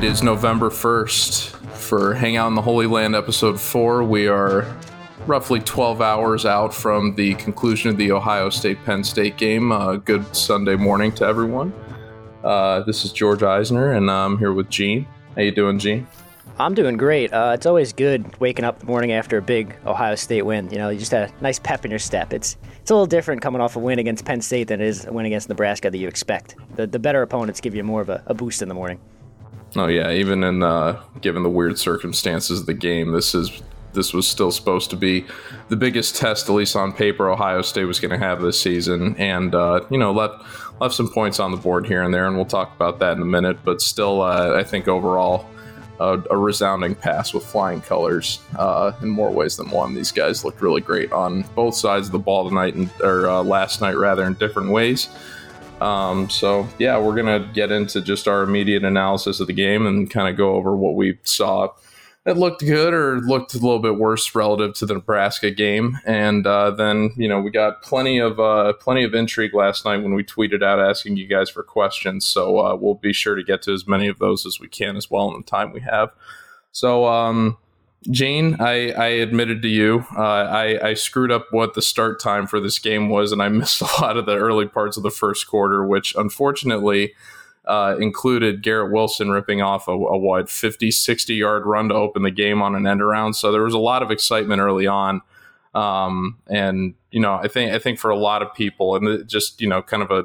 It is November 1st for Hang Out in the Holy Land episode 4. We are roughly 12 hours out from the conclusion of the Ohio State Penn State game. Uh, good Sunday morning to everyone. Uh, this is George Eisner, and I'm here with Gene. How you doing, Gene? I'm doing great. Uh, it's always good waking up the morning after a big Ohio State win. You know, you just had a nice pep in your step. It's it's a little different coming off a win against Penn State than it is a win against Nebraska that you expect. The the better opponents give you more of a, a boost in the morning. Oh yeah, even in uh, given the weird circumstances of the game, this is this was still supposed to be the biggest test, at least on paper, Ohio State was going to have this season, and uh, you know left left some points on the board here and there, and we'll talk about that in a minute. But still, uh, I think overall. A, a, resounding pass with flying colors uh, in more ways than one. These guys looked really great on both sides of the ball tonight, and, or uh, last night rather, in different ways. Um, so yeah, we're gonna get into just our immediate analysis of the game and kind of go over what we saw that looked good or looked a little bit worse relative to the Nebraska game. And uh, then you know we got plenty of uh, plenty of intrigue last night when we tweeted out asking you guys for questions. So uh, we'll be sure to get to as many of those as we can as well in the time we have. So. Um, Gene, I, I admitted to you, uh, I, I screwed up what the start time for this game was, and I missed a lot of the early parts of the first quarter, which unfortunately uh, included Garrett Wilson ripping off a, a, what 50, 60 yard run to open the game on an end around. So there was a lot of excitement early on. Um, and you know, I think I think for a lot of people, and just you know, kind of a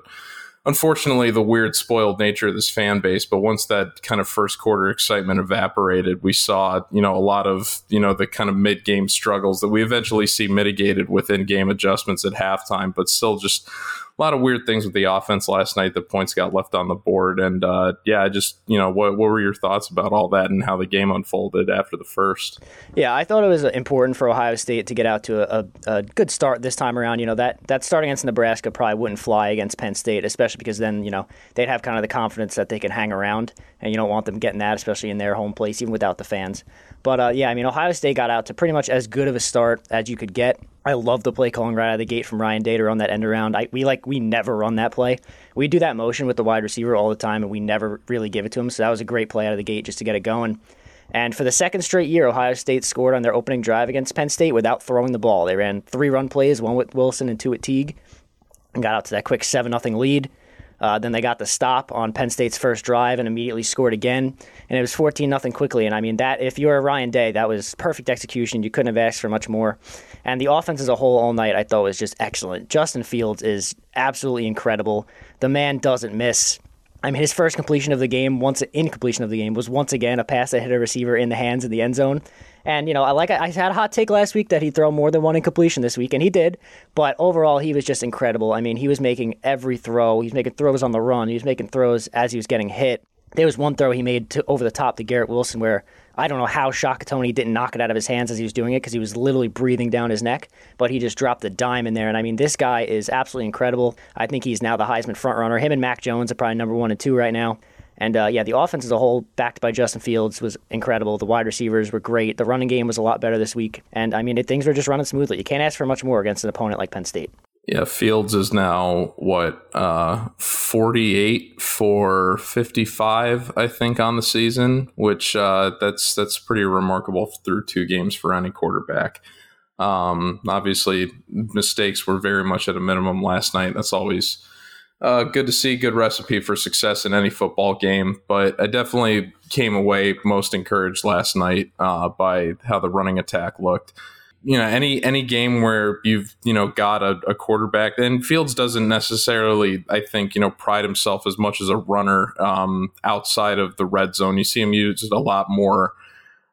unfortunately the weird spoiled nature of this fan base but once that kind of first quarter excitement evaporated we saw you know a lot of you know the kind of mid game struggles that we eventually see mitigated within game adjustments at halftime but still just a lot of weird things with the offense last night. The points got left on the board, and uh, yeah, just you know, what what were your thoughts about all that and how the game unfolded after the first? Yeah, I thought it was important for Ohio State to get out to a, a, a good start this time around. You know that that start against Nebraska probably wouldn't fly against Penn State, especially because then you know they'd have kind of the confidence that they can hang around, and you don't want them getting that, especially in their home place, even without the fans. But uh, yeah, I mean, Ohio State got out to pretty much as good of a start as you could get. I love the play calling right out of the gate from Ryan Day to run that end around. I, we like we never run that play. We do that motion with the wide receiver all the time, and we never really give it to him. So that was a great play out of the gate just to get it going. And for the second straight year, Ohio State scored on their opening drive against Penn State without throwing the ball. They ran three run plays, one with Wilson and two with Teague, and got out to that quick seven nothing lead. Uh, then they got the stop on Penn State's first drive and immediately scored again, and it was 14 nothing quickly. And I mean that if you're Ryan Day, that was perfect execution. You couldn't have asked for much more. And the offense as a whole all night, I thought was just excellent. Justin Fields is absolutely incredible. The man doesn't miss. I mean, his first completion of the game, once an incompletion of the game, was once again a pass that hit a receiver in the hands in the end zone. And you know, I like I had a hot take last week that he'd throw more than one incompletion this week, and he did. But overall, he was just incredible. I mean, he was making every throw. He was making throws on the run. He was making throws as he was getting hit. There was one throw he made to, over the top to Garrett Wilson where I don't know how Shakatoni didn't knock it out of his hands as he was doing it because he was literally breathing down his neck, but he just dropped the dime in there. And I mean, this guy is absolutely incredible. I think he's now the Heisman frontrunner. Him and Mac Jones are probably number one and two right now. And uh, yeah, the offense as a whole, backed by Justin Fields, was incredible. The wide receivers were great. The running game was a lot better this week. And I mean, it, things were just running smoothly. You can't ask for much more against an opponent like Penn State. Yeah, Fields is now what uh, forty-eight for fifty-five, I think, on the season, which uh, that's that's pretty remarkable through two games for any quarterback. Um, obviously, mistakes were very much at a minimum last night. That's always uh, good to see. Good recipe for success in any football game. But I definitely came away most encouraged last night uh, by how the running attack looked you know any any game where you've you know got a, a, quarterback and Fields doesn't necessarily I think you know pride himself as much as a runner um, outside of the red zone. You see him used a lot more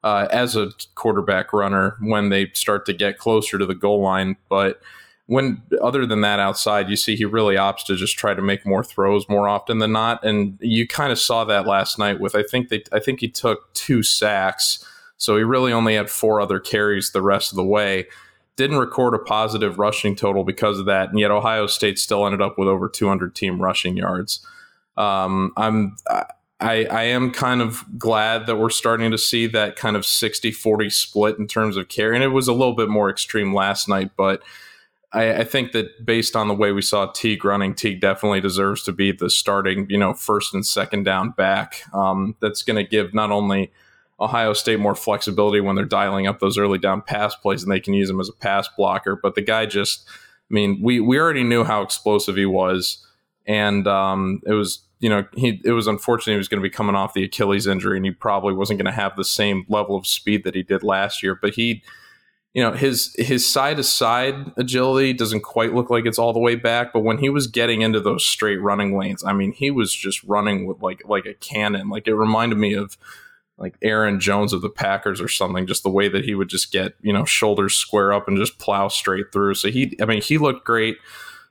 uh, as a quarterback runner when they start to get closer to the goal line, but when other than that outside you see he really opts to just try to make more throws more often than not and you kind of saw that last night with I think they I think he took two sacks so he really only had four other carries the rest of the way. Didn't record a positive rushing total because of that, and yet Ohio State still ended up with over 200 team rushing yards. Um, I'm I, I am kind of glad that we're starting to see that kind of 60 40 split in terms of carry. And it was a little bit more extreme last night, but I, I, think that based on the way we saw Teague running, Teague definitely deserves to be the starting, you know, first and second down back. Um, that's going to give not only Ohio State more flexibility when they're dialing up those early down pass plays and they can use him as a pass blocker, but the guy just, I mean, we we already knew how explosive he was, and um, it was you know he it was unfortunate he was going to be coming off the Achilles injury and he probably wasn't going to have the same level of speed that he did last year, but he you know his his side to side agility doesn't quite look like it's all the way back but when he was getting into those straight running lanes i mean he was just running with like like a cannon. Like it reminded me of like Aaron Jones of the Packers or something just the way that he would just get you know shoulders square up and just plow straight through. So he i mean he looked great.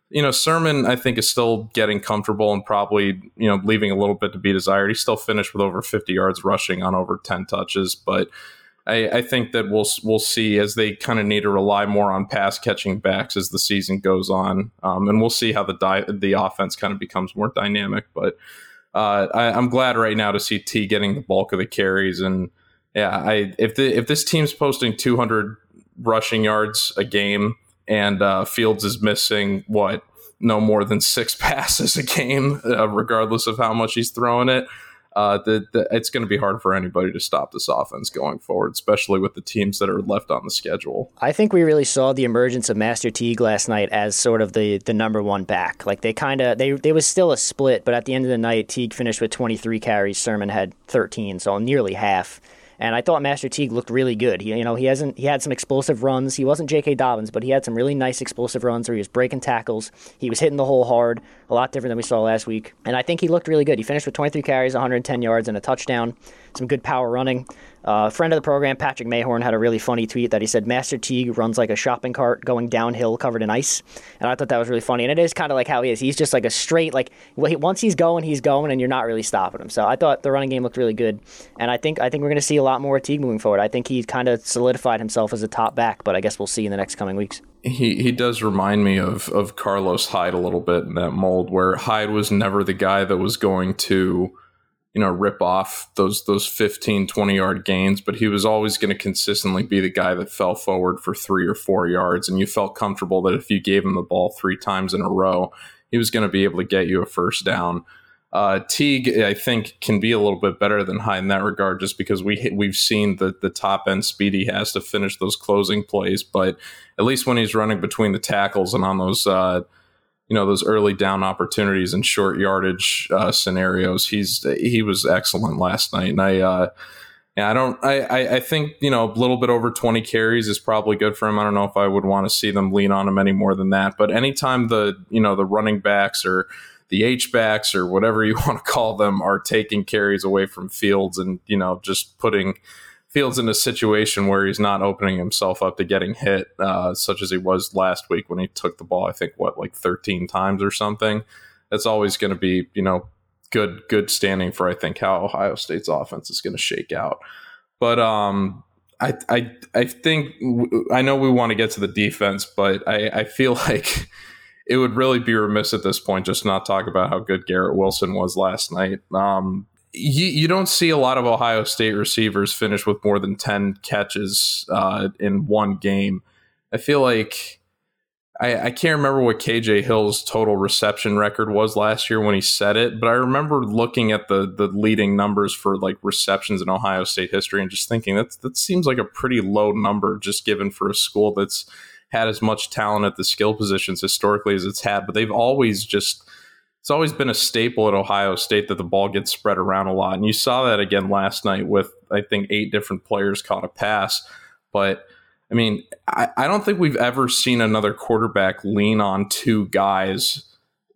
You know Sermon I think is still getting comfortable and probably you know leaving a little bit to be desired. He still finished with over 50 yards rushing on over 10 touches but I, I think that we'll we'll see as they kind of need to rely more on pass catching backs as the season goes on, um, and we'll see how the di- the offense kind of becomes more dynamic. But uh, I, am glad right now to see T getting the bulk of the carries, and yeah, I if the if this team's posting 200 rushing yards a game and uh, Fields is missing what no more than six passes a game, uh, regardless of how much he's throwing it uh, the, the, it's going to be hard for anybody to stop this offense going forward, especially with the teams that are left on the schedule. I think we really saw the emergence of Master Teague last night as sort of the the number one back. Like they kind of they they was still a split, but at the end of the night, Teague finished with 23 carries. Sermon had 13, so nearly half. And I thought Master Teague looked really good. He, you know, he hasn't he had some explosive runs. He wasn't J.K. Dobbins, but he had some really nice explosive runs where he was breaking tackles. He was hitting the hole hard, a lot different than we saw last week. And I think he looked really good. He finished with 23 carries, 110 yards, and a touchdown. Some good power running. Uh, friend of the program, Patrick Mayhorn, had a really funny tweet that he said Master Teague runs like a shopping cart going downhill covered in ice, and I thought that was really funny. And it is kind of like how he is. He's just like a straight like once he's going, he's going, and you're not really stopping him. So I thought the running game looked really good, and I think I think we're going to see a lot more Teague moving forward. I think he kind of solidified himself as a top back, but I guess we'll see in the next coming weeks. He he does remind me of of Carlos Hyde a little bit in that mold, where Hyde was never the guy that was going to you know rip off those those 15 20 yard gains but he was always going to consistently be the guy that fell forward for 3 or 4 yards and you felt comfortable that if you gave him the ball 3 times in a row he was going to be able to get you a first down uh, Teague, I think, can be a little bit better than Hyde in that regard, just because we we've seen the the top end speed he has to finish those closing plays. But at least when he's running between the tackles and on those uh, you know those early down opportunities and short yardage uh, scenarios. He's he was excellent last night, and I. Uh, yeah, I don't. I, I think you know a little bit over twenty carries is probably good for him. I don't know if I would want to see them lean on him any more than that. But anytime the you know the running backs or the H backs or whatever you want to call them are taking carries away from Fields and you know just putting Fields in a situation where he's not opening himself up to getting hit, uh, such as he was last week when he took the ball. I think what like 13 times or something. That's always going to be you know good good standing for I think how Ohio State's offense is going to shake out. But um, I I I think I know we want to get to the defense, but I, I feel like it would really be remiss at this point just not talk about how good Garrett Wilson was last night. Um, you, you don't see a lot of Ohio State receivers finish with more than 10 catches uh, in one game. I feel like I, I, can't remember what KJ Hill's total reception record was last year when he said it, but I remember looking at the the leading numbers for like receptions in Ohio State history and just thinking that that seems like a pretty low number just given for a school that's had as much talent at the skill positions historically as it's had, but they've always just it's always been a staple at Ohio State that the ball gets spread around a lot. And you saw that again last night with, I think, eight different players caught a pass. But I mean, I, I don't think we've ever seen another quarterback lean on two guys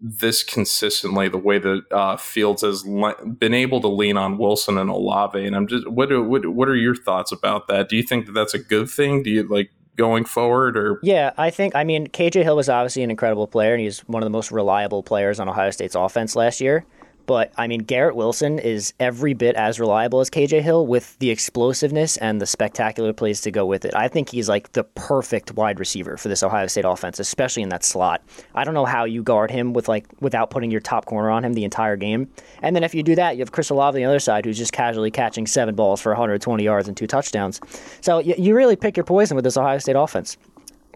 this consistently the way that uh, Fields has le- been able to lean on Wilson and Olave. And I'm just, what, what, what are your thoughts about that? Do you think that that's a good thing? Do you like, going forward or? Yeah i think i mean kj hill was obviously an incredible player and he's one of the most reliable players on ohio state's offense last year but I mean, Garrett Wilson is every bit as reliable as KJ Hill with the explosiveness and the spectacular plays to go with it. I think he's like the perfect wide receiver for this Ohio State offense, especially in that slot. I don't know how you guard him with like without putting your top corner on him the entire game. And then if you do that, you have Chris Olave on the other side who's just casually catching seven balls for 120 yards and two touchdowns. So you, you really pick your poison with this Ohio State offense.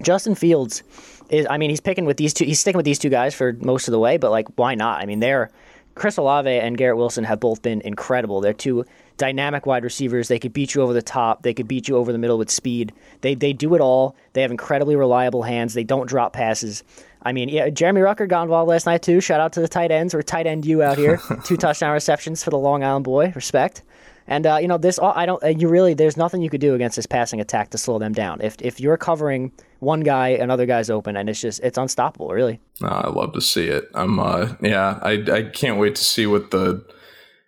Justin Fields is. I mean, he's picking with these two. He's sticking with these two guys for most of the way. But like, why not? I mean, they're Chris Olave and Garrett Wilson have both been incredible. They're two dynamic wide receivers. They could beat you over the top. They could beat you over the middle with speed. They they do it all. They have incredibly reliable hands. They don't drop passes. I mean, yeah, Jeremy Ruckert got involved last night too. Shout out to the tight ends or tight end you out here. Two touchdown receptions for the Long Island boy. Respect. And uh, you know this, I don't. You really, there's nothing you could do against this passing attack to slow them down. If if you're covering one guy, another guy's open, and it's just it's unstoppable. Really. Uh, I love to see it. I'm uh, yeah, I I can't wait to see what the.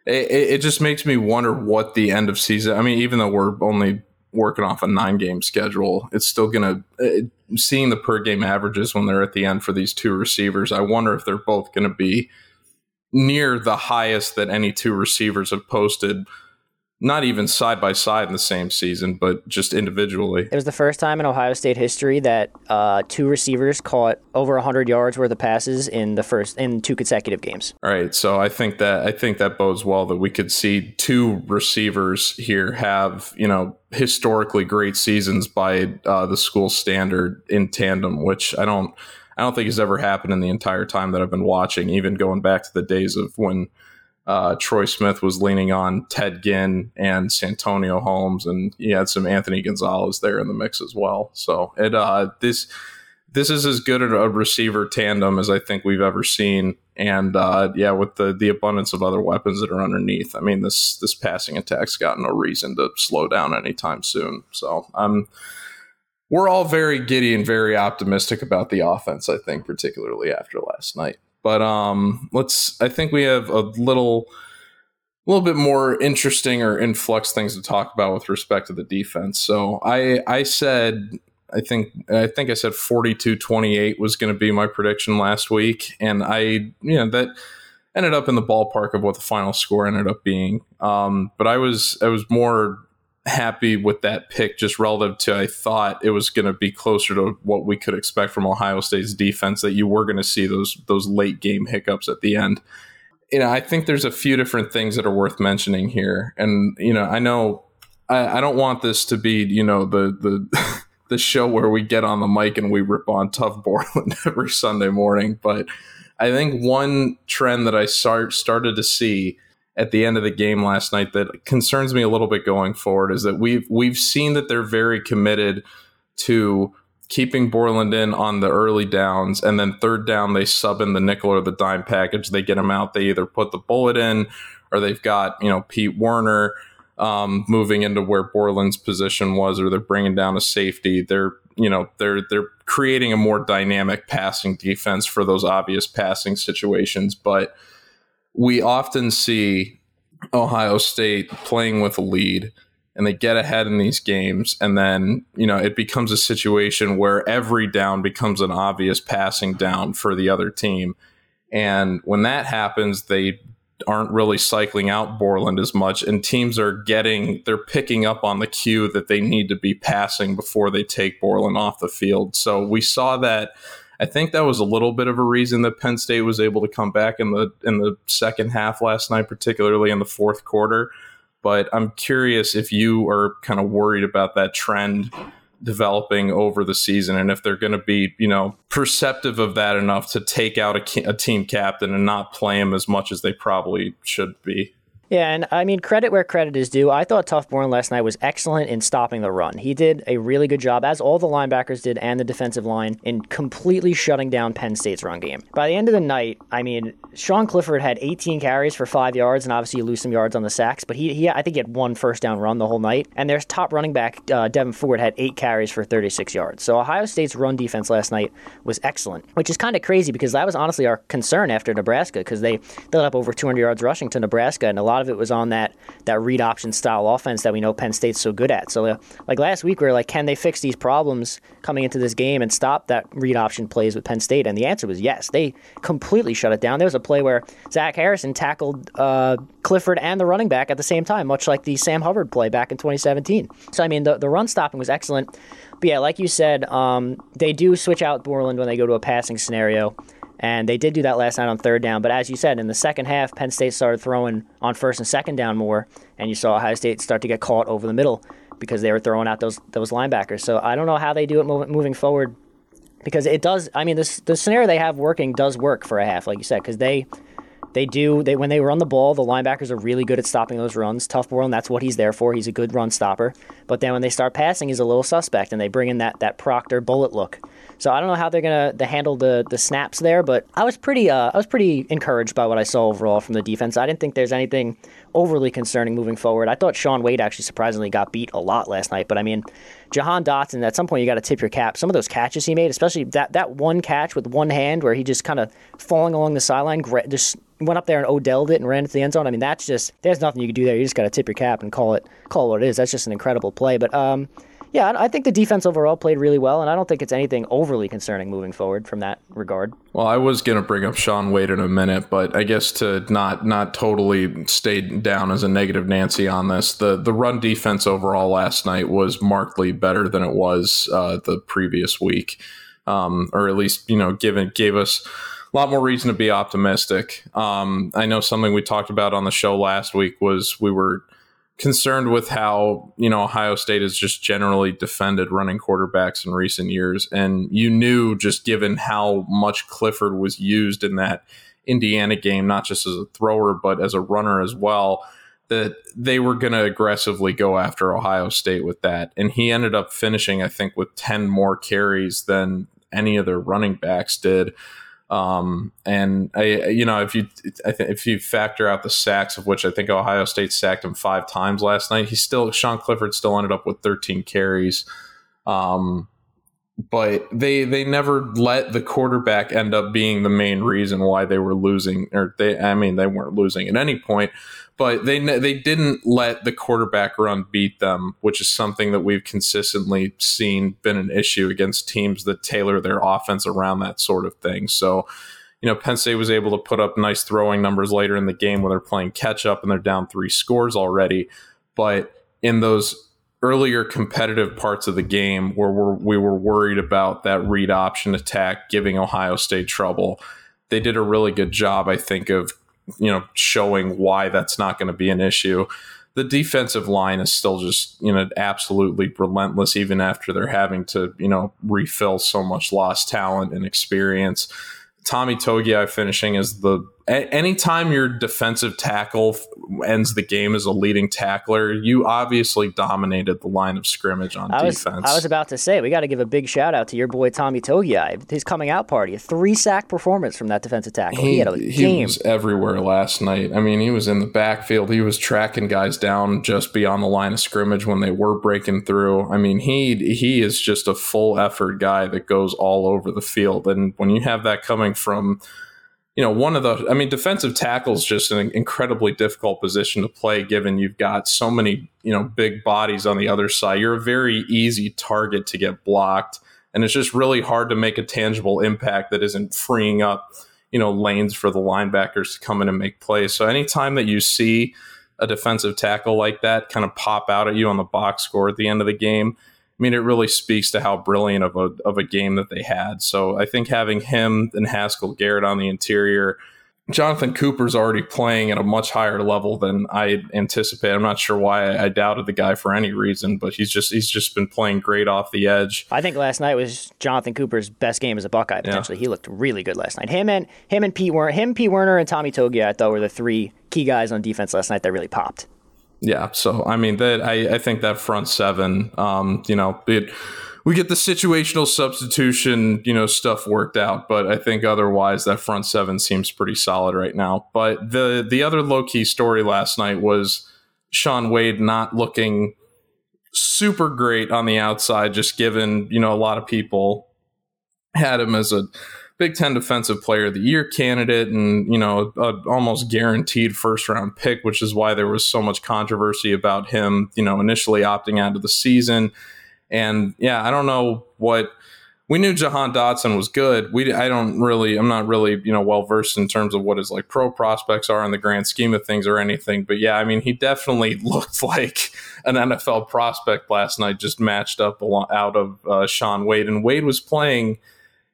It, it just makes me wonder what the end of season. I mean, even though we're only working off a nine game schedule, it's still gonna. It, seeing the per game averages when they're at the end for these two receivers, I wonder if they're both to be near the highest that any two receivers have posted not even side by side in the same season, but just individually. It was the first time in Ohio State history that uh, two receivers caught over 100 yards worth of passes in the first in two consecutive games. All right, so I think that I think that bodes well that we could see two receivers here have you know historically great seasons by uh, the school standard in tandem, which I don't I don't think has ever happened in the entire time that I've been watching, even going back to the days of when uh, Troy Smith was leaning on Ted Ginn and Santonio Holmes, and he had some Anthony Gonzalez there in the mix as well. So it uh, this this is as good a receiver tandem as I think we've ever seen, and uh, yeah, with the the abundance of other weapons that are underneath, I mean this this passing attack's got no reason to slow down anytime soon. So I'm. We're all very giddy and very optimistic about the offense, I think, particularly after last night. But um, let's. I think we have a little, a little bit more interesting or influx things to talk about with respect to the defense. So I I said I think I think I said 42-28 was going to be my prediction last week, and I you know that ended up in the ballpark of what the final score ended up being. Um, but I was I was more happy with that pick just relative to I thought it was going to be closer to what we could expect from Ohio State's defense that you were going to see those those late game hiccups at the end. You know, I think there's a few different things that are worth mentioning here, and you know, I know I, I don't want this to be you know the the the show where we get on the mic and we rip on Tuf Borland every Sunday morning, but I think one trend that I start started to see at the end of the game last night that concerns me a little bit going forward is that we've we've seen that they're very committed to keeping Borland in on the early downs, and then third down they sub in the nickel or the dime package. They get him out. They either put the bullet in, or they've got you know Pete Werner um, moving into where Borland's position was, or they're bringing down a safety. They're you know they're they're creating a more dynamic passing defense for those obvious passing situations, but we often see Ohio State playing with a lead and they get ahead in these games. And then you know it becomes a situation where every down becomes an obvious passing down for the other team. And when that happens they aren't really cycling out Borland as much. And teams are getting they're picking up on the cue that they need to be passing before they take Borland off the field. So we saw that I think that was a little bit of a reason that Penn State was able to come back in the in the second half last night, particularly in the fourth quarter. But I'm curious if you are kind of worried about that trend developing over the season and if they're going to be, you know, perceptive of that enough to take out a, a team captain and not play him as much as they probably should be. Yeah, and I mean, credit where credit is due. I thought Borland last night was excellent in stopping the run. He did a really good job, as all the linebackers did and the defensive line, in completely shutting down Penn State's run game. By the end of the night, I mean, Sean Clifford had 18 carries for five yards, and obviously you lose some yards on the sacks, but he, he I think he had one first down run the whole night. And their top running back, uh, Devyn Ford, had eight carries for 36 yards. So Ohio State's run defense last night was excellent, which is kind of crazy because that was honestly our concern after Nebraska because they, they let up over 200 yards rushing to Nebraska, and a lot of it was on that that read option style offense that we know Penn State's so good at. So, uh, like last week, we are like, can they fix these problems coming into this game and stop that read option plays with Penn State? And the answer was yes. They completely shut it down. There was a play where Zach Harrison tackled uh, Clifford and the running back at the same time, much like the Sam Hubbard play back in 2017. So, I mean, the, the run stopping was excellent. But yeah, like you said, um, they do switch out Borland when they go to a passing scenario. And they did do that last night on third down. But as you said, in the second half, Penn State started throwing on first and second down more, and you saw Ohio State start to get caught over the middle. because they were throwing out those those linebackers. So I don't know how they do it moving forward because it does. I mean, this the scenario they have working does work for a half, like you said, because they they do they when they run the ball, the linebackers are really good at stopping those runs. Tuf Borland, that's what he's there for. He's a good run stopper. But then when they start passing, he's a little suspect, and they bring in that that Proctor bullet look. So I don't know how they're gonna to handle the the snaps there, but I was pretty uh, I was pretty encouraged by what I saw overall from the defense. I didn't think there's anything overly concerning moving forward. I thought Shaun Wade actually surprisingly got beat a lot last night, but I mean, Jahan Dotson, at some point you got to tip your cap. Some of those catches he made, especially that that one catch with one hand where he just kind of falling along the sideline, just went up there and Odelled it and ran into the end zone. I mean, that's just there's nothing you can do there. You just got to tip your cap and call it call it what it is. That's just an incredible play. But um, yeah, I think the defense overall played really well, and I don't think it's anything overly concerning moving forward from that regard. Well, I was going to bring up Shaun Wade in a minute, but I guess to not not totally stay down as a negative Nancy on this, the the run defense overall last night was markedly better than it was uh, the previous week, um, or at least you know given gave us a lot more reason to be optimistic. Um, I know something we talked about on the show last week was we were concerned with how you know Ohio State has just generally defended running quarterbacks in recent years, and you knew just given how much Clifford was used in that Indiana game, not just as a thrower but as a runner as well, that they were going to aggressively go after Ohio State with that, and he ended up finishing, I think, with ten more carries than any of their running backs did. Um, and I, you know, if you if you factor out the sacks, of which I think Ohio State sacked him five times last night, he still Sean Clifford still ended up with 13 carries. Um, but they they never let the quarterback end up being the main reason why they were losing, or they I mean they weren't losing at any point, but they they didn't let the quarterback run beat them, which is something that we've consistently seen been an issue against teams that tailor their offense around that sort of thing. So, you know, Penn State was able to put up nice throwing numbers later in the game when they're playing catch up and they're down three scores already. But in those earlier competitive parts of the game where we're, we were worried about that read option attack giving Ohio State trouble, they did a really good job, I think, of you know, showing why that's not going to be an issue. The defensive line is still just, you know, absolutely relentless, even after they're having to, you know, refill so much lost talent and experience. Tommy Togiai finishing as the anytime your defensive tackle ends the game as a leading tackler, you obviously dominated the line of scrimmage on I defense. Was, I was about to say we got to give a big shout out to your boy Tommy Togiai. His coming out party, a three sack performance from that defensive tackle. He, he had a he game. was everywhere last night. I mean, he was in the backfield. He was tracking guys down just beyond the line of scrimmage when they were breaking through. I mean, he he is just a full effort guy that goes all over the field. And when you have that coming from you know, one of the, I mean, defensive tackle is just an incredibly difficult position to play given you've got so many, you know, big bodies on the other side. You're a very easy target to get blocked. And it's just really hard to make a tangible impact that isn't freeing up, you know, lanes for the linebackers to come in and make plays. So anytime that you see a defensive tackle like that kind of pop out at you on the box score at the end of the game, mean, it really speaks to how brilliant of a of a game that they had. So I think having him and Haskell Garrett on the interior, Jonathan Cooper's already playing at a much higher level than I anticipated. I'm not sure why I, doubted the guy for any reason, but he's just he's just been playing great off the edge. I think last night was Jonathan Cooper's best game as a Buckeye. Potentially, yeah. he looked really good last night. Him and him and Pete Werner, him, Pete Werner, and Tommy Togiai, I thought were the three key guys on defense last night that really popped. Yeah, so I mean that I, I think that front seven, um, you know, it we get the situational substitution, you know, stuff worked out, but I think otherwise that front seven seems pretty solid right now. But the the other low key story last night was Shaun Wade not looking super great on the outside, just given, you know, a lot of people had him as a Big Ten Defensive Player of the Year candidate and, you know, a almost guaranteed first round pick, which is why there was so much controversy about him, you know, initially opting out of the season. And yeah, I don't know what we knew Jahan Dotson was good. We I don't really I'm not really, you know, well versed in terms of what his like pro prospects are in the grand scheme of things or anything. But yeah, I mean, he definitely looked like an NFL prospect last night, just matched up out of uh, Shaun Wade. And Wade was playing –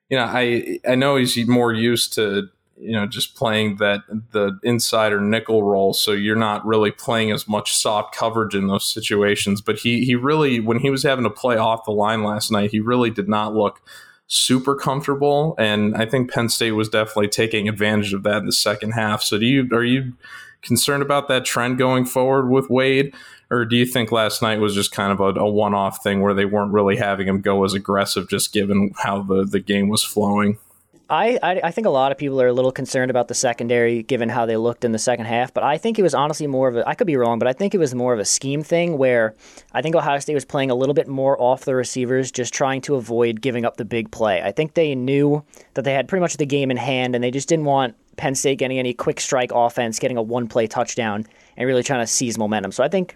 you know, I I know he's more used to you know, just playing that the insider nickel role. So you're not really playing as much soft coverage in those situations. But he he really, when he was having to play off the line last night, he really did not look super comfortable. And I think Penn State was definitely taking advantage of that in the second half. So do you are you concerned about that trend going forward with Wade? Or do you think last night was just kind of a, a one off thing where they weren't really having him go as aggressive just given how the, the game was flowing? I, I, I think a lot of people are a little concerned about the secondary given how they looked in the second half, but I think it was honestly more of a I could be wrong, but I think it was more of a scheme thing where I think Ohio State was playing a little bit more off the receivers, just trying to avoid giving up the big play. I think they knew that they had pretty much the game in hand and they just didn't want Penn State getting any quick strike offense, getting a one play touchdown, and really trying to seize momentum. So I think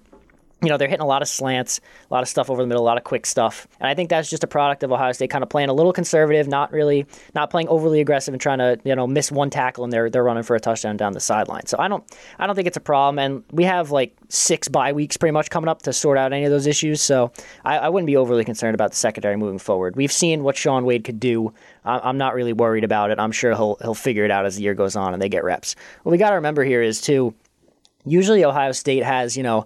you know, they're hitting a lot of slants, a lot of stuff over the middle, a lot of quick stuff. And I think that's just a product of Ohio State kind of playing a little conservative, not really, not playing overly aggressive and trying to, you know, miss one tackle and they're they're running for a touchdown down the sideline. So I don't I don't think it's a problem. And we have like six bye weeks pretty much coming up to sort out any of those issues. So I, I wouldn't be overly concerned about the secondary moving forward. We've seen what Shaun Wade could do. I'm not really worried about it. I'm sure he'll he'll figure it out as the year goes on and they get reps. What we got to remember here is too. Usually Ohio State has you know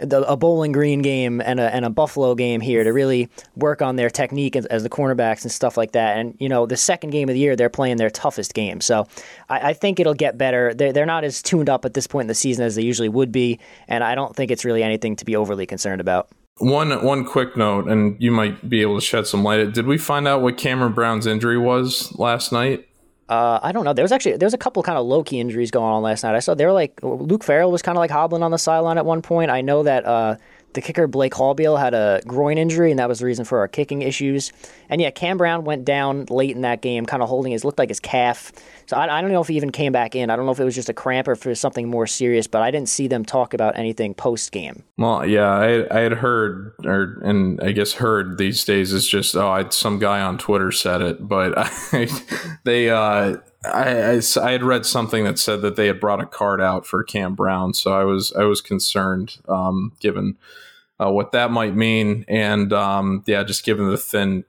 the, a Bowling Green game and a, and a Buffalo game here to really work on their technique as, as, the cornerbacks and stuff like that. And, you know, the second game of the year, they're playing their toughest game. So I, I think it'll get better. They're, they're not as tuned up at this point in the season as they usually would be. And I don't think it's really anything to be overly concerned about. One one quick note, and you might be able to shed some light. Did we find out what Cameron Brown's injury was last night? Uh, I don't know. There was actually there was a couple kind of low key injuries going on last night. I saw they were like Luke Farrell was kind of like hobbling on the sideline at one point. I know that uh, the kicker Blake Haubeil had a groin injury, and that was the reason for our kicking issues. And yeah, Cam Brown went down late in that game, kind of holding his looked like his calf. So I, I, don't know if he even came back in. I don't know if it was just a cramp or if it was something more serious. But I didn't see them talk about anything post game. Well, yeah, I, I had heard, or and I guess heard these days is just oh, I, some guy on Twitter said it, but I, they. Uh, I, I, I, had read something that said that they had brought a card out for Cam Brown, so I was I was concerned, um, given uh, what that might mean, and um, yeah, just given the thin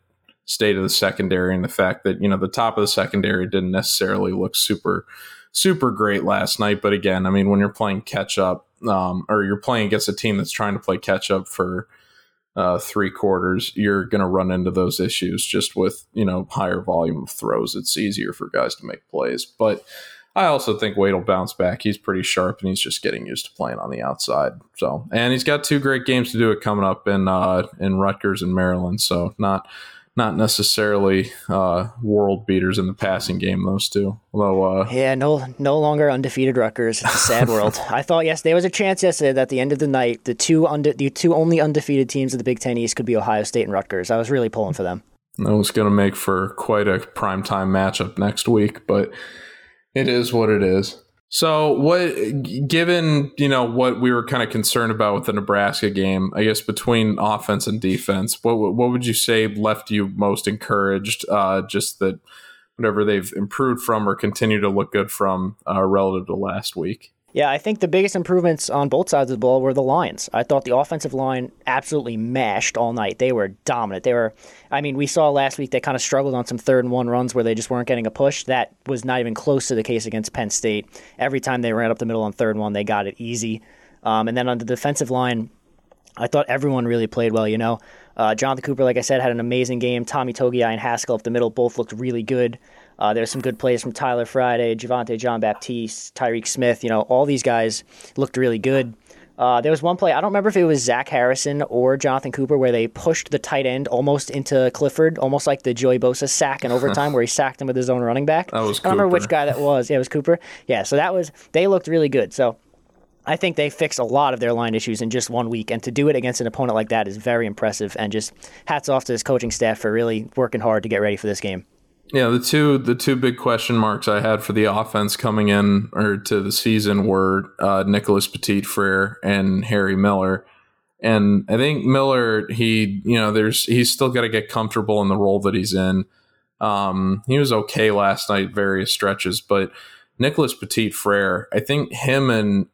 state of the secondary and the fact that you know the top of the secondary didn't necessarily look super super great last night. But again, I mean, when you're playing catch up, um, or you're playing against a team that's trying to play catch up for uh, three quarters, you're going to run into those issues just with you know higher volume of throws. It's easier for guys to make plays, but I also think Wade will bounce back. He's pretty sharp and he's just getting used to playing on the outside. So, and he's got two great games to do it coming up in uh, in Rutgers and Maryland. So, not not necessarily uh, world beaters in the passing game. Those two, although uh, yeah, no no longer undefeated Rutgers. It's a sad world. I thought yes, there was a chance yesterday that at the end of the night, the two under the two only undefeated teams of the Big Ten East could be Ohio State and Rutgers. I was really pulling for them. That was going to make for quite a primetime matchup next week, but it is what it is. So, what, given you know what we were kind of concerned about with the Nebraska game, I guess between offense and defense, what what would you say left you most encouraged? Uh, just that whatever they've improved from or continue to look good from uh, relative to last week. Yeah, I think the biggest improvements on both sides of the ball were the lines. I thought the offensive line absolutely mashed all night. They were dominant. They were, I mean, we saw last week they kind of struggled on some third and one runs where they just weren't getting a push. That was not even close to the case against Penn State. Every time they ran up the middle on third and one, they got it easy. Um, and then on the defensive line, I thought everyone really played well. You know, uh, Jonathan Cooper, like I said, had an amazing game. Tommy Togiai and Haskell up the middle both looked really good. Uh, there's some good plays from Tyler Friday, Javonte John Baptiste, Tyreke Smith. You know, all these guys looked really good. Uh, there was one play, I don't remember if it was Zach Harrison or Jonathan Cooper, where they pushed the tight end almost into Clifford, almost like the Joey Bosa sack in overtime, where he sacked him with his own running back. That was I don't remember which guy that was. Yeah, it was Cooper. Yeah, so that was, they looked really good. So I think they fixed a lot of their line issues in just one week, and to do it against an opponent like that is very impressive. And just hats off to this coaching staff for really working hard to get ready for this game. Yeah, the two the two big question marks I had for the offense coming in or to the season were uh, Nicholas Petit Frere and Harry Miller. And I think Miller, he you know, there's he's still got to get comfortable in the role that he's in. Um, he was okay last night, various stretches, but Nicholas Petit Frere, I think him and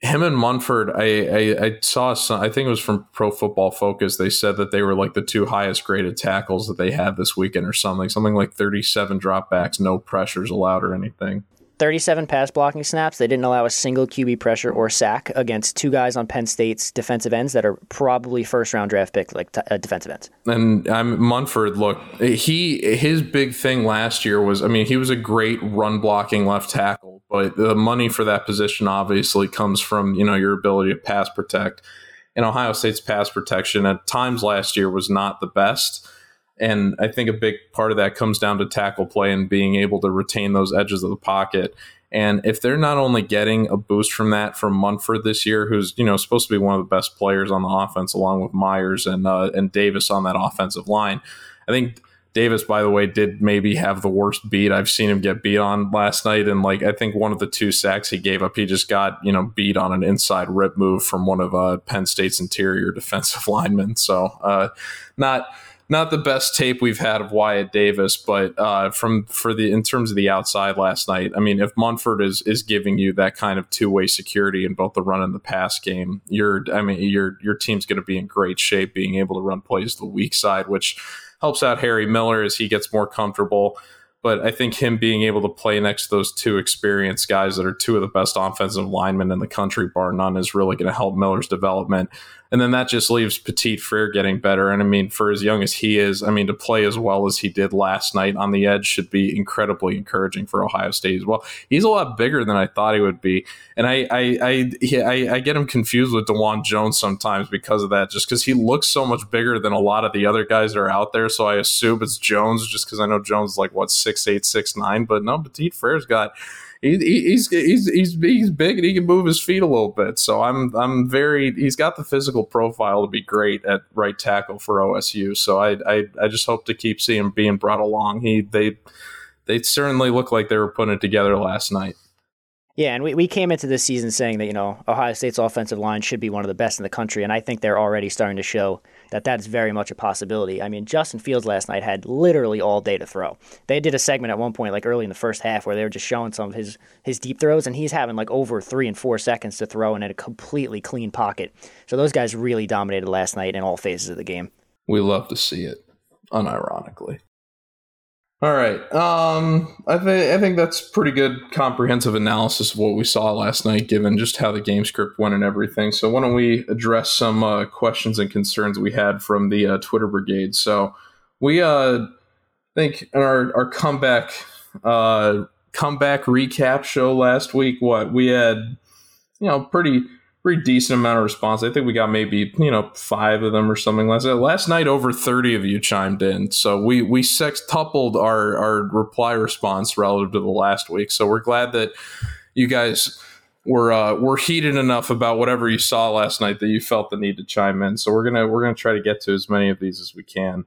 him and Munford, I, I, I saw some, I think it was from Pro Football Focus. They said that they were like the two highest graded tackles that they had this weekend or something, something like 37 dropbacks, no pressures allowed or anything. 37 pass blocking snaps. They didn't allow a single QB pressure or sack against two guys on Penn State's defensive ends that are probably first round draft pick like t- uh, defensive ends. And um, Munford, look, he his big thing last year was, I mean, he was a great run blocking left tackle, but the money for that position obviously comes from you know your ability to pass protect. And Ohio State's pass protection at times last year was not the best. And I think a big part of that comes down to tackle play and being able to retain those edges of the pocket. And if they're not only getting a boost from that from Munford this year, who's you know supposed to be one of the best players on the offense, along with Myers and uh, and Davis on that offensive line, I think Davis, by the way, did maybe have the worst beat I've seen him get beat on last night. And like I think one of the two sacks he gave up, he just got you know beat on an inside rip move from one of uh, Penn State's interior defensive linemen. So uh, not not the best tape we've had of Wyatt Davis, but uh, from for the in terms of the outside last night, I mean, if Munford is is giving you that kind of two way security in both the run and the pass game, you're I mean your your team's going to be in great shape, being able to run plays the weak side, which helps out Harry Miller as he gets more comfortable. But I think him being able to play next to those two experienced guys that are two of the best offensive linemen in the country, bar none, is really going to help Miller's development. And then that just leaves Petit Frere getting better. And I mean, for as young as he is, I mean, to play as well as he did last night on the edge should be incredibly encouraging for Ohio State as well. He's a lot bigger than I thought he would be. And I I I, I, I get him confused with Dawand Jones sometimes because of that, just because he looks so much bigger than a lot of the other guys that are out there. So I assume it's Jones just because I know Jones is like, what, six eight, six nine. But no, Petit Frere's got he, he's he's he's he's big and he can move his feet a little bit. So I'm I'm very he's got the physical profile to be great at right tackle for OSU. So I I, I just hope to keep seeing him being brought along. He they they certainly look like they were putting it together last night. Yeah, and we, we came into this season saying that, you know, Ohio State's offensive line should be one of the best in the country, and I think they're already starting to show that that is very much a possibility. I mean, Justin Fields last night had literally all day to throw. They did a segment at one point, like early in the first half, where they were just showing some of his, his deep throws, and he's having like over three and four seconds to throw and in a completely clean pocket. So those guys really dominated last night in all phases of the game. We love to see it, unironically. All right. Um, I think I think that's pretty good comprehensive analysis of what we saw last night, given just how the game script went and everything. So why don't we address some uh, questions and concerns we had from the uh, Twitter brigade? So we uh, think in our our comeback uh, comeback recap show last week, what we had, you know, pretty pretty decent amount of response. I think we got maybe you know five of them or something like that. Last night, over thirty of you chimed in, so we we sextupled our our reply response relative to the last week. So we're glad that you guys were uh, were heated enough about whatever you saw last night that you felt the need to chime in. So we're gonna we're gonna try to get to as many of these as we can.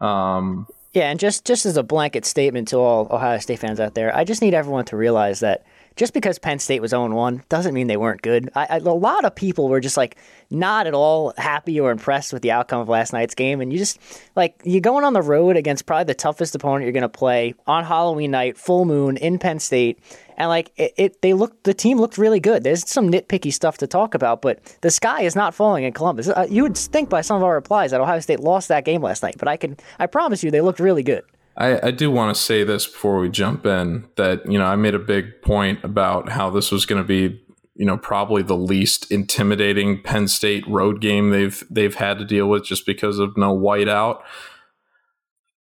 Um, yeah, and just just as a blanket statement to all Ohio State fans out there, I just need everyone to realize that just because Penn State was 0 1 doesn't mean they weren't good. I, I, a lot of people were just like not at all happy or impressed with the outcome of last night's game. And you just like you're going on the road against probably the toughest opponent you're going to play on Halloween night, full moon in Penn State. And like it, it, they looked, the team looked really good. There's some nitpicky stuff to talk about, but the sky is not falling in Columbus. Uh, you would think by some of our replies that Ohio State lost that game last night, but I can, I promise you, they looked really good. I, I do want to say this before we jump in that, you know, I made a big point about how this was going to be, you know, probably the least intimidating Penn State road game they've they've had to deal with just because of no whiteout.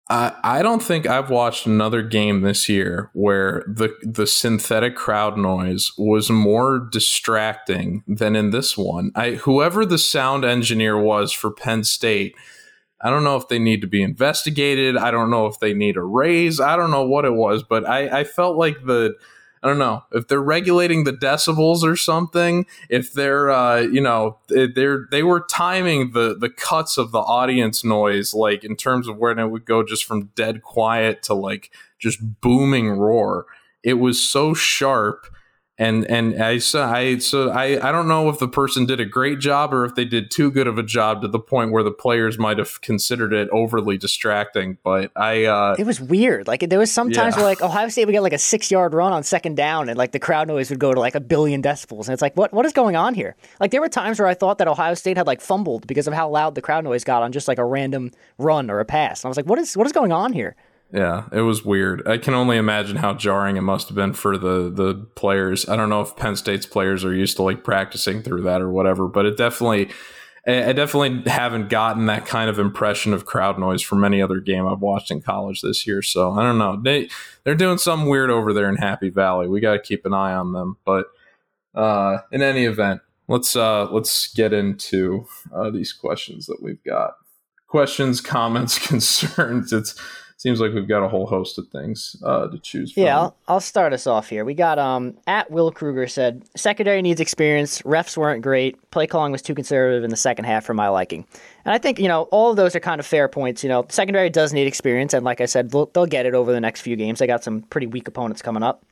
I, I don't think I've watched another game this year where the the synthetic crowd noise was more distracting than in this one. I whoever the sound engineer was for Penn State I don't know if they need to be investigated. I don't know if they need a raise. I don't know what it was, but I, I felt like the I don't know if they're regulating the decibels or something. If they're, uh, you know, they're they were timing the the cuts of the audience noise, like in terms of when it would go just from dead quiet to like just booming roar. It was so sharp and and I so I so I I don't know if the person did a great job or if they did too good of a job to the point where the players might have considered it overly distracting. But I uh, it was weird. Like there was sometimes yeah. where like Ohio State would get like a six yard run on second down, and like the crowd noise would go to like a billion decibels, and it's like what what is going on here? Like there were times where I thought that Ohio State had like fumbled because of how loud the crowd noise got on just like a random run or a pass, and I was like, what is what is going on here? Yeah, it was weird. I can only imagine how jarring it must have been for the the players. I don't know if Penn State's players are used to like practicing through that or whatever, but it definitely I definitely haven't gotten that kind of impression of crowd noise from any other game I've watched in college this year. So I don't know. They they're doing something weird over there in Happy Valley. We got to keep an eye on them. But uh, in any event, let's uh, let's get into uh, these questions that we've got. Questions, comments, concerns. It's seems like we've got a whole host of things uh, to choose from. Yeah, I'll, I'll, start us off here. We got um at Will Kruger said secondary needs experience. Refs weren't great. Play calling was too conservative in the second half for my liking. And I think you know all of those are kind of fair points. You know, secondary does need experience, and like I said, they'll, they'll get it over the next few games. They got some pretty weak opponents coming up.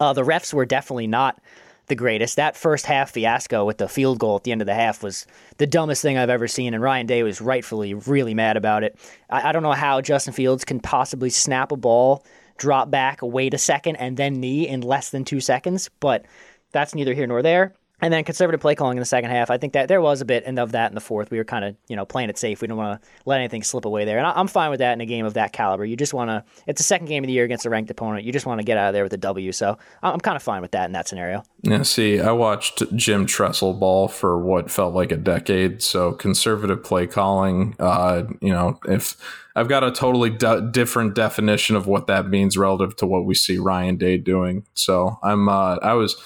Uh, the refs were definitely not the greatest. That first half fiasco with the field goal at the end of the half was the dumbest thing I've ever seen, and Ryan Day was rightfully really mad about it. I, I don't know how Justin Fields can possibly snap a ball, drop back, wait a second, and then knee in less than two seconds, but that's neither here nor there. And then conservative play calling in the second half. I think that there was a bit of that in the fourth. We were kind of, you know, playing it safe. We don't want to let anything slip away there. And I'm fine with that in a game of that caliber. You just want to, it's the second game of the year against a ranked opponent. You just want to get out of there with a W. So I'm kind of fine with that in that scenario. Yeah, see, I watched Jim Tressel ball for what felt like a decade. So conservative play calling, uh, you know, if I've got a totally d- different definition of what that means relative to what we see Ryan Day doing. So I'm, uh, I was,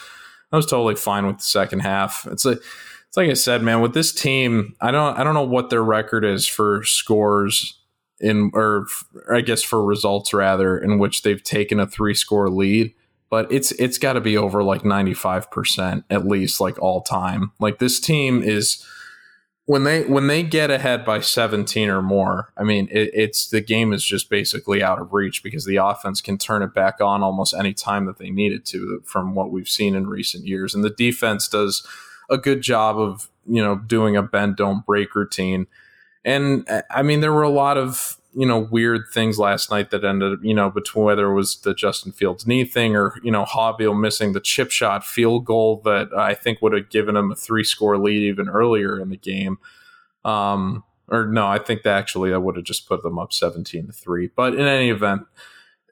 I was totally fine with the second half. It's like it's like I said, man. With this team, I don't I don't know what their record is for scores in or, I guess for results rather in which they've taken a three score lead, but it's it's got to be over like ninety five percent at least, like all time. Like this team is when they when they get ahead by 17 or more i mean it, it's the game is just basically out of reach because the offense can turn it back on almost any time that they need it to from what we've seen in recent years. And the defense does a good job of you know doing a bend don't break routine. And i mean there were a lot of you know weird things last night that ended you know between whether it was the Justin Fields knee thing or you know Haubeil missing the chip shot field goal that I think would have given him a three score lead even earlier in the game. Um, or no, I think that actually that would have just put them up seventeen to three. But in any event,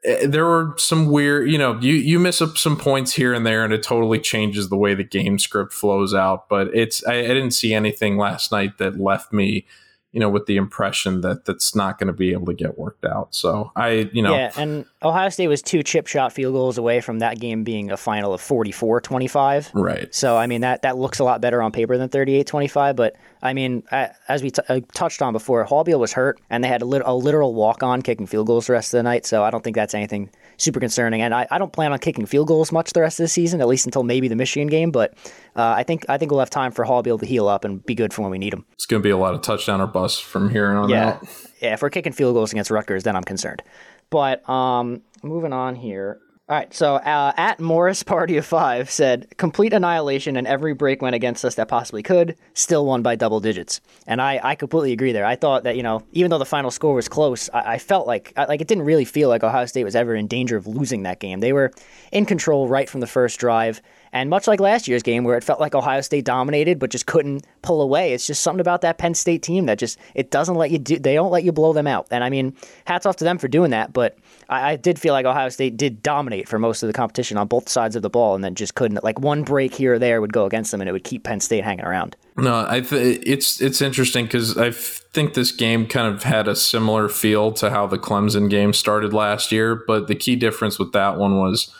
eh, there were some weird, you know, you you miss up some points here and there, and it totally changes the way the game script flows out. But it's I, I didn't see anything last night that left me you know, with the impression that that's not going to be able to get worked out. So I, you know. Yeah, and Ohio State was two chip shot field goals away from that game being a final of 44 25. Right. So, I mean, that, that looks a lot better on paper than 38 25. But, I mean, as we t- touched on before, Haubeil was hurt, and they had a, lit- a literal walk on kicking field goals the rest of the night. So I don't think that's anything super concerning. And I, I don't plan on kicking field goals much the rest of the season, at least until maybe the Michigan game. But uh, I think I think we'll have time for Haubeil to heal up and be good for when we need him. It's going to be a lot of touchdown or bust from here on yeah. out. Yeah, if we're kicking field goals against Rutgers, then I'm concerned. But um, moving on here. All right, so uh, at Morris Party of Five said, complete annihilation and every break went against us that possibly could, still won by double digits. And I, I completely agree there. I thought that, you know, even though the final score was close, I, I felt like, I, like it didn't really feel like Ohio State was ever in danger of losing that game. They were in control right from the first drive. And much like last year's game, where it felt like Ohio State dominated but just couldn't pull away, it's just something about that Penn State team that just it doesn't let you do. They don't let you blow them out. And I mean, hats off to them for doing that. But I, I did feel like Ohio State did dominate for most of the competition on both sides of the ball, and then just couldn't. Like one break here or there would go against them, and it would keep Penn State hanging around. No, I th- it's it's interesting because I think this game kind of had a similar feel to how the Clemson game started last year, but the key difference with that one was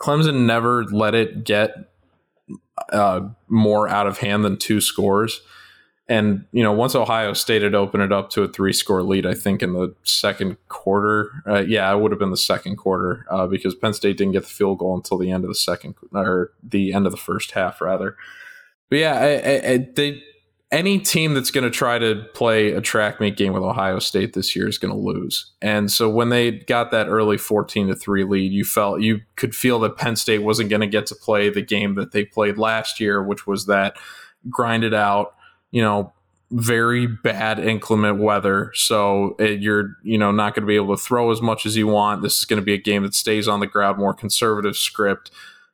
Clemson never let it get uh, more out of hand than two scores. And you know, once Ohio State had opened it up to a three-score lead, I think in the second quarter, uh, yeah, it would have been the second quarter uh, because Penn State didn't get the field goal until the end of the second or the end of the first half, rather. But yeah, I, I, I, they any team that's going to try to play a track meet game with Ohio State this year is going to lose. And so when they got that early 14 to 3 lead, you felt you could feel that Penn State wasn't going to get to play the game that they played last year, which was that grinded out, you know, very bad inclement weather. So it, you're, you know, not going to be able to throw as much as you want. This is going to be a game that stays on the ground, more conservative script.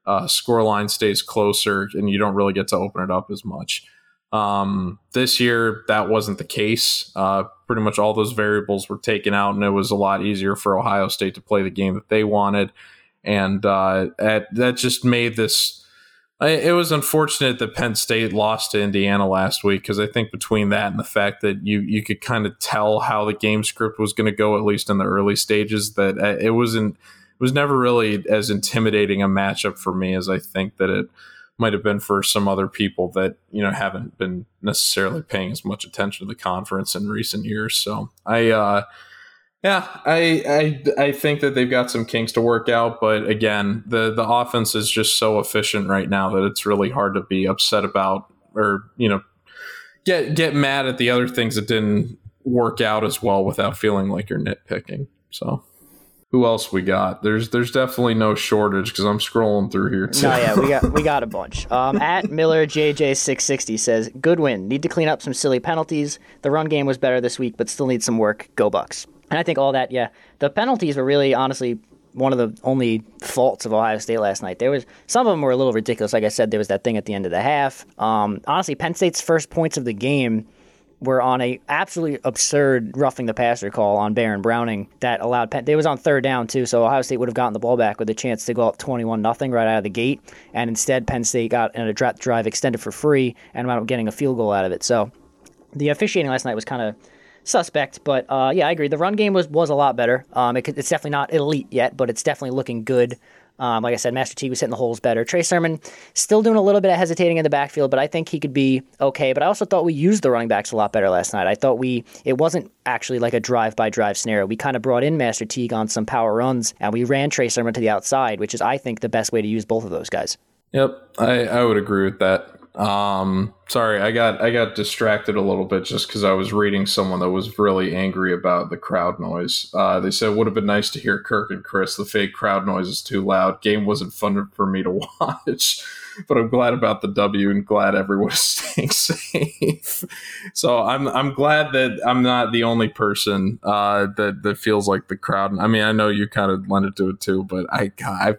Uh, scoreline stays closer, and you don't really get to open it up as much. Um, this year, that wasn't the case. Uh, pretty much all those variables were taken out, and it was a lot easier for Ohio State to play the game that they wanted. And uh, at, that just made this it was unfortunate that Penn State lost to Indiana last week because I think between that and the fact that you you could kind of tell how the game script was going to go at least in the early stages that uh, it wasn't it was never really as intimidating a matchup for me as I think that it might have been for some other people that you know haven't been necessarily paying as much attention to the conference in recent years. So I. Uh, yeah, I, I I think that they've got some kinks to work out, but again, the the offense is just so efficient right now that it's really hard to be upset about or you know get get mad at the other things that didn't work out as well without feeling like you're nitpicking. So, who else we got? There's there's definitely no shortage because I'm scrolling through here too. No, yeah, we got we got a bunch. Um, at Miller JJ six sixty says, "Good win. Need to clean up some silly penalties. The run game was better this week, but still need some work. Go Bucks." And I think all that, yeah, the penalties were really, honestly, one of the only faults of Ohio State last night. There was some of them were a little ridiculous. Like I said, there was that thing at the end of the half. Um, honestly, Penn State's first points of the game were on a absolutely absurd roughing the passer call on Baron Browning that allowed Penn. They was on third down too, so Ohio State would have gotten the ball back with a chance to go up twenty-one nothing right out of the gate, and instead Penn State got an a drive extended for free and wound up getting a field goal out of it. So the officiating last night was kind of suspect. But uh, yeah, I agree. The run game was was a lot better. Um, it, it's definitely not elite yet, but it's definitely looking good. Um, like I said, Master T was hitting the holes better. Trey Sermon still doing a little bit of hesitating in the backfield, but I think he could be okay. But I also thought we used the running backs a lot better last night. I thought we it wasn't actually like a drive by drive scenario. We kind of brought in Master Teague on some power runs, and we ran Trey Sermon to the outside, which is I think the best way to use both of those guys. Yep, I, I would agree with that. Um, sorry, I got I got distracted a little bit just because I was reading someone that was really angry about the crowd noise. Uh, they said it would have been nice to hear Kirk and Chris. The fake crowd noise is too loud. Game wasn't fun for me to watch, but I'm glad about the W and glad everyone is staying safe. so I'm I'm glad that I'm not the only person uh, that that feels like the crowd. I mean, I know you kind of lent it to it too, but I I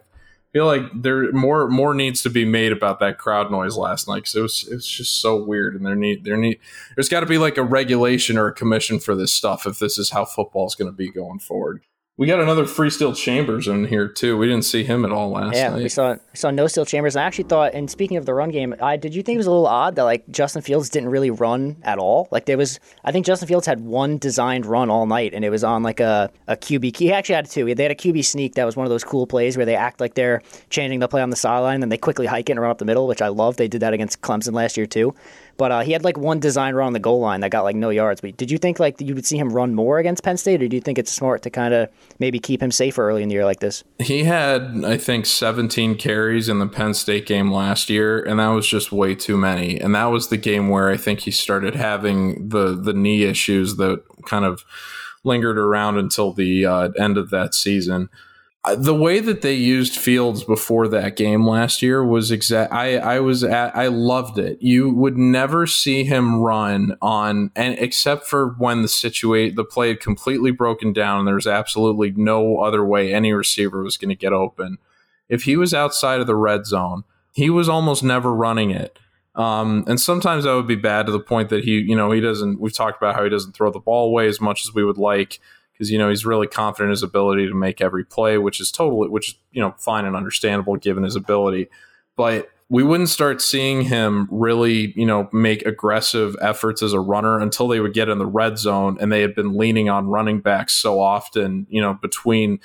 feel like there more more needs to be made about that crowd noise last night because it was it was just so weird and there need there need there's got to be like a regulation or a commission for this stuff if this is how football is going to be going forward. We got another free Steele Chambers in here too. We didn't see him at all last yeah, night. we saw we saw no Steele Chambers. And I actually thought, and speaking of the run game, I did you think it was a little odd that like Justin Fields didn't really run at all? Like there was, I think Justin Fields had one designed run all night, and it was on like a a QB. He actually had two. They had a QB sneak that was one of those cool plays where they act like they're changing the play on the sideline, then they quickly hike it and run up the middle, which I love. They did that against Clemson last year too. But uh, he had like one design run on the goal line that got like no yards. But did you think like you would see him run more against Penn State, or do you think it's smart to kind of maybe keep him safer early in the year like this? He had, I think, 17 carries in the Penn State game last year, and that was just way too many. And that was the game where I think he started having the the knee issues that kind of lingered around until the uh, end of that season the way that they used Fields before that game last year was exact. I I was at, I loved it. You would never see him run on and except for when the situate the play had completely broken down and there was absolutely no other way any receiver was going to get open. If he was outside of the red zone, he was almost never running it. Um, and sometimes that would be bad to the point that he, you know, he doesn't. We've talked about how he doesn't throw the ball away as much as we would like you know he's really confident in his ability to make every play, which is totally, which is you know fine and understandable given his ability. But we wouldn't start seeing him really, you know, make aggressive efforts as a runner until they would get in the red zone, and they had been leaning on running backs so often, you know, between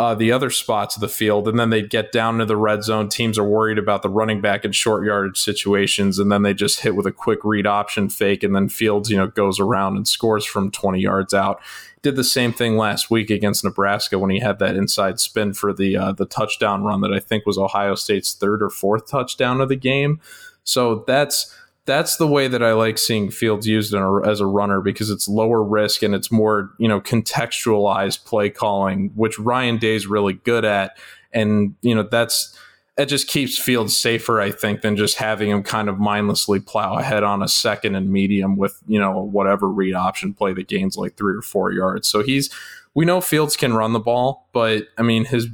uh, the other spots of the field, and then they'd get down to the red zone. Teams are worried about the running back in short yardage situations, and then they just hit with a quick read option fake, and then Fields, you know, goes around and scores from 20 yards out did the same thing last week against Nebraska when he had that inside spin for the uh, the touchdown run that I think was Ohio State's third or fourth touchdown of the game. So that's that's the way that I like seeing Fields used a, as a runner because it's lower risk and it's more you know contextualized play calling, which Ryan Day's really good at, and you know that's it just keeps Fields safer, I think, than just having him kind of mindlessly plow ahead on a second and medium with you know whatever read option play that gains like three or four yards. So he's we know Fields can run the ball, but I mean his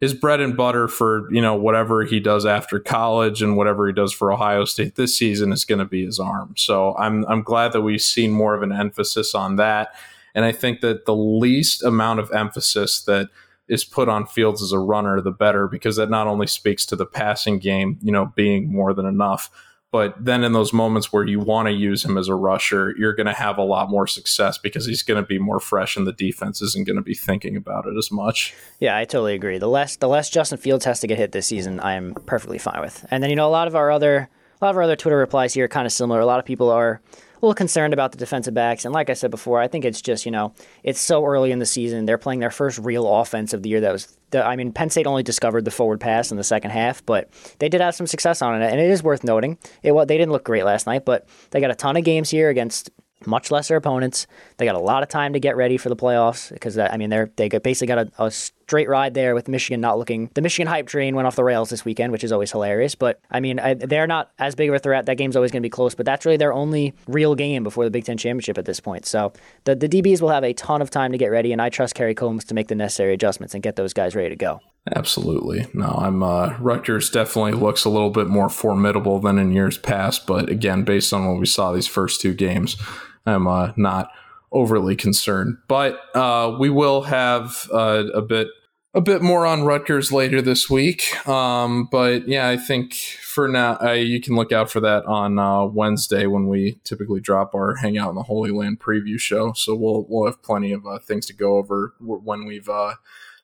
his bread and butter for you know whatever he does after college and whatever he does for Ohio State this season is going to be his arm. So I'm I'm glad that we've seen more of an emphasis on that, and I think that the least amount of emphasis that is put on Fields as a runner, the better, because that not only speaks to the passing game, you know, being more than enough, but then in those moments where you want to use him as a rusher, you're going to have a lot more success because he's going to be more fresh and the defense isn't going to be thinking about it as much. Yeah, I totally agree. The less the less Justin Fields has to get hit this season, I am perfectly fine with. And then you know a lot of our other a lot of our other Twitter replies here are kind of similar. A lot of people are a little concerned about the defensive backs. And like I said before, I think it's just, you know, it's so early in the season. They're playing their first real offense of the year that was, the, I mean, Penn State only discovered the forward pass in the second half, but they did have some success on it. And it is worth noting. It, well, they didn't look great last night, but they got a ton of games here against much lesser opponents. They got a lot of time to get ready for the playoffs because I mean they're they basically got a, a, straight ride there with Michigan not looking. The Michigan hype train went off the rails this weekend, which is always hilarious. But I mean I, they're not as big of a threat. That game's always going to be close, but that's really their only real game before the Big Ten championship at this point. So the the DBs will have a ton of time to get ready, and I trust Kerry Coombs to make the necessary adjustments and get those guys ready to go. Absolutely. No, I'm uh, Rutgers definitely looks a little bit more formidable than in years past, but again, based on what we saw these first two games, I'm uh, not overly concerned. But uh, we will have uh, a bit a bit more on Rutgers later this week. Um, but yeah, I think for now uh, you can look out for that on uh, Wednesday when we typically drop our Hangout in the Holy Land preview show. So we'll we'll have plenty of uh, things to go over when we've uh,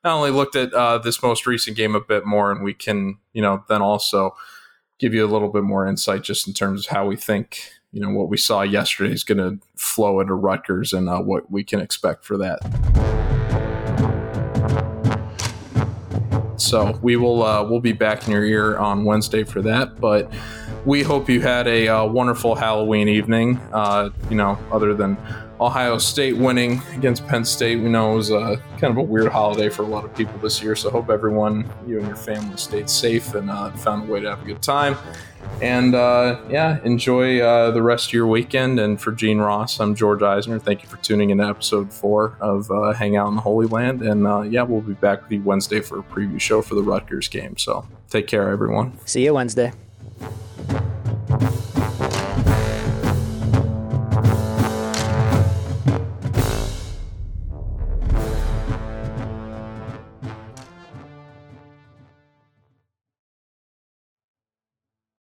not only looked at uh, this most recent game a bit more, and we can you know then also give you a little bit more insight just in terms of how we think you know what we saw yesterday is going to flow into Rutgers and uh, what we can expect for that. So we will uh, we'll be back in your ear on Wednesday for that. But we hope you had a uh, wonderful Halloween evening. Uh, you know, other than Ohio State winning against Penn State, we know it was a kind of a weird holiday for a lot of people this year. So hope everyone, you and your family, stayed safe and uh, found a way to have a good time. And uh, yeah, enjoy uh, the rest of your weekend. And for Gene Ross, I'm George Eisner. Thank you for tuning in to episode four of uh, Hang Out in the Holy Land. And uh, yeah, we'll be back with you Wednesday for a preview show for the Rutgers game. So take care, everyone. See you Wednesday.